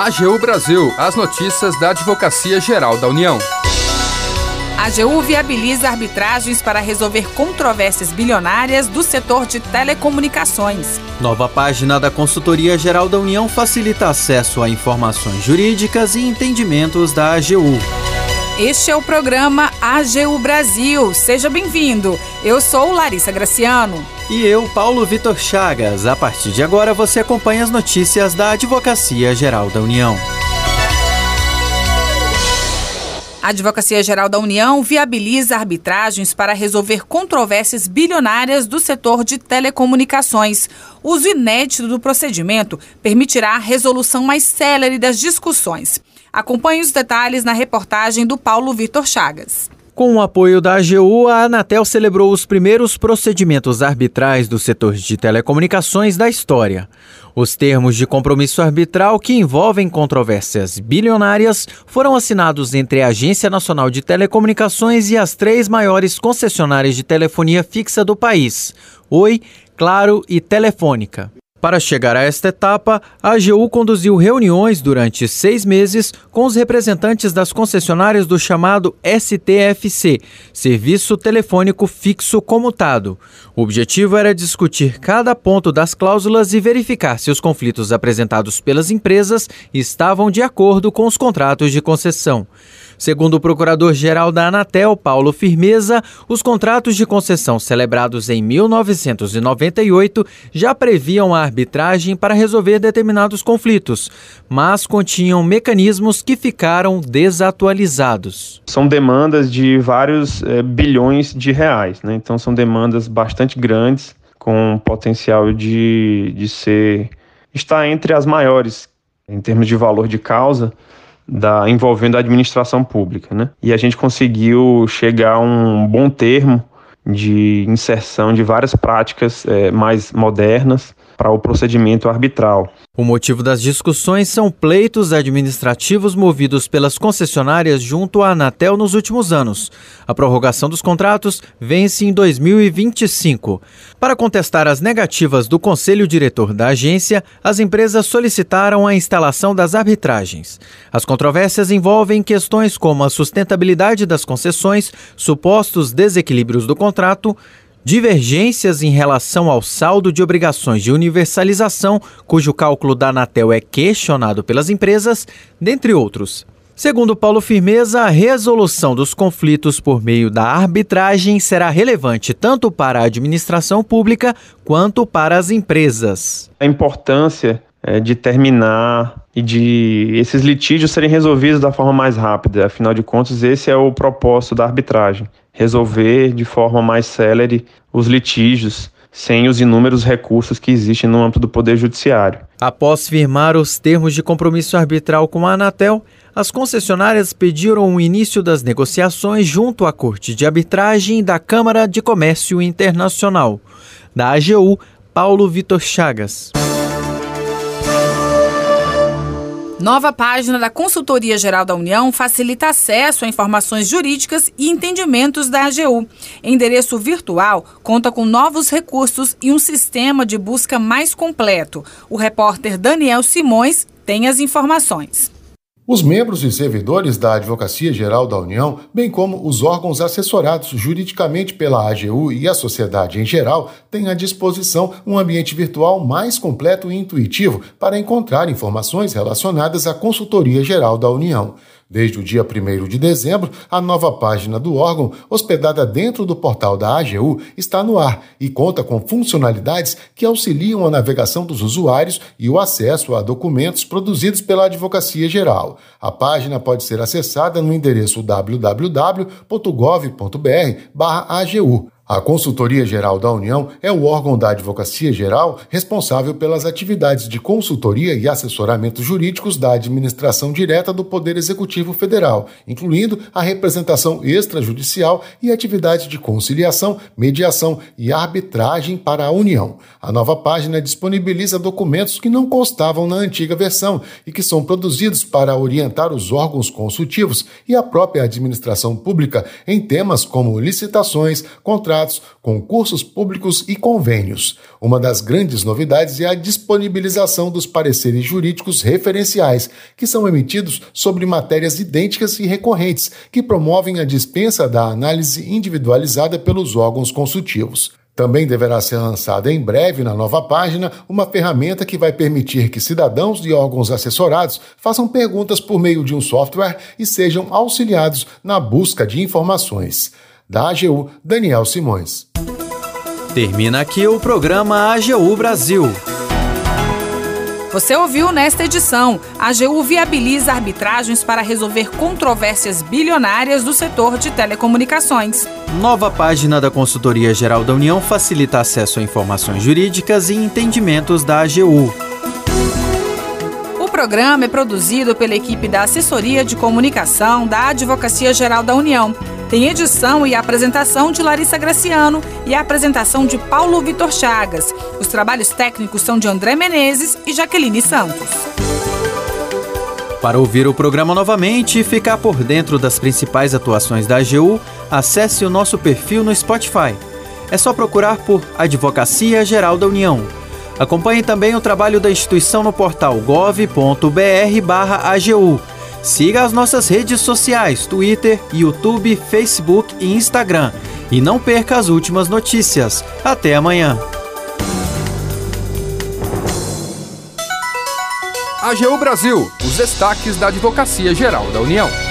AGU Brasil, as notícias da Advocacia Geral da União. A AGU viabiliza arbitragens para resolver controvérsias bilionárias do setor de telecomunicações. Nova página da Consultoria Geral da União facilita acesso a informações jurídicas e entendimentos da AGU. Este é o programa AGU Brasil. Seja bem-vindo. Eu sou Larissa Graciano. E eu, Paulo Vitor Chagas. A partir de agora você acompanha as notícias da Advocacia Geral da União. A Advocacia Geral da União viabiliza arbitragens para resolver controvérsias bilionárias do setor de telecomunicações. O uso inédito do procedimento permitirá a resolução mais célere das discussões. Acompanhe os detalhes na reportagem do Paulo Vitor Chagas. Com o apoio da AGU, a Anatel celebrou os primeiros procedimentos arbitrais do setor de telecomunicações da história. Os termos de compromisso arbitral que envolvem controvérsias bilionárias foram assinados entre a Agência Nacional de Telecomunicações e as três maiores concessionárias de telefonia fixa do país: Oi, Claro e Telefônica. Para chegar a esta etapa, a AGU conduziu reuniões durante seis meses com os representantes das concessionárias do chamado STFC, Serviço Telefônico Fixo Comutado. O objetivo era discutir cada ponto das cláusulas e verificar se os conflitos apresentados pelas empresas estavam de acordo com os contratos de concessão. Segundo o procurador-geral da Anatel, Paulo Firmeza, os contratos de concessão celebrados em 1998 já previam a arbitragem para resolver determinados conflitos, mas continham mecanismos que ficaram desatualizados. São demandas de vários é, bilhões de reais, né? então são demandas bastante grandes, com potencial de, de ser estar entre as maiores em termos de valor de causa da, envolvendo a administração pública. Né? E a gente conseguiu chegar a um bom termo de inserção de várias práticas é, mais modernas para o procedimento arbitral. O motivo das discussões são pleitos administrativos movidos pelas concessionárias junto à Anatel nos últimos anos. A prorrogação dos contratos vence em 2025. Para contestar as negativas do conselho diretor da agência, as empresas solicitaram a instalação das arbitragens. As controvérsias envolvem questões como a sustentabilidade das concessões, supostos desequilíbrios do contrato, divergências em relação ao saldo de obrigações de universalização, cujo cálculo da Anatel é questionado pelas empresas, dentre outros. Segundo Paulo Firmeza, a resolução dos conflitos por meio da arbitragem será relevante tanto para a administração pública quanto para as empresas. A importância é, de terminar e de esses litígios serem resolvidos da forma mais rápida. Afinal de contas, esse é o propósito da arbitragem: resolver de forma mais célere os litígios sem os inúmeros recursos que existem no âmbito do Poder Judiciário. Após firmar os termos de compromisso arbitral com a Anatel, as concessionárias pediram o início das negociações junto à Corte de Arbitragem da Câmara de Comércio Internacional. Da AGU, Paulo Vitor Chagas. Nova página da Consultoria Geral da União facilita acesso a informações jurídicas e entendimentos da AGU. Endereço virtual conta com novos recursos e um sistema de busca mais completo. O repórter Daniel Simões tem as informações. Os membros e servidores da Advocacia Geral da União, bem como os órgãos assessorados juridicamente pela AGU e a sociedade em geral, têm à disposição um ambiente virtual mais completo e intuitivo para encontrar informações relacionadas à Consultoria Geral da União. Desde o dia 1 de dezembro, a nova página do órgão, hospedada dentro do portal da AGU, está no ar e conta com funcionalidades que auxiliam a navegação dos usuários e o acesso a documentos produzidos pela Advocacia Geral. A página pode ser acessada no endereço www.gov.br/agu. A Consultoria Geral da União é o órgão da Advocacia Geral responsável pelas atividades de consultoria e assessoramento jurídicos da administração direta do Poder Executivo Federal, incluindo a representação extrajudicial e atividades de conciliação, mediação e arbitragem para a União. A nova página disponibiliza documentos que não constavam na antiga versão e que são produzidos para orientar os órgãos consultivos e a própria administração pública em temas como licitações, contratos contratos, concursos públicos e convênios. Uma das grandes novidades é a disponibilização dos pareceres jurídicos referenciais, que são emitidos sobre matérias idênticas e recorrentes, que promovem a dispensa da análise individualizada pelos órgãos consultivos. Também deverá ser lançada em breve na nova página uma ferramenta que vai permitir que cidadãos e órgãos assessorados façam perguntas por meio de um software e sejam auxiliados na busca de informações. Da AGU, Daniel Simões. Termina aqui o programa AGU Brasil. Você ouviu nesta edição: a AGU viabiliza arbitragens para resolver controvérsias bilionárias do setor de telecomunicações. Nova página da Consultoria Geral da União facilita acesso a informações jurídicas e entendimentos da AGU. O programa é produzido pela equipe da Assessoria de Comunicação da Advocacia Geral da União. Tem edição e apresentação de Larissa Graciano e apresentação de Paulo Vitor Chagas. Os trabalhos técnicos são de André Menezes e Jaqueline Santos. Para ouvir o programa novamente e ficar por dentro das principais atuações da AGU, acesse o nosso perfil no Spotify. É só procurar por Advocacia Geral da União. Acompanhe também o trabalho da instituição no portal gov.br/agu Siga as nossas redes sociais: Twitter, YouTube, Facebook e Instagram. E não perca as últimas notícias. Até amanhã. AGU Brasil, os destaques da Advocacia Geral da União.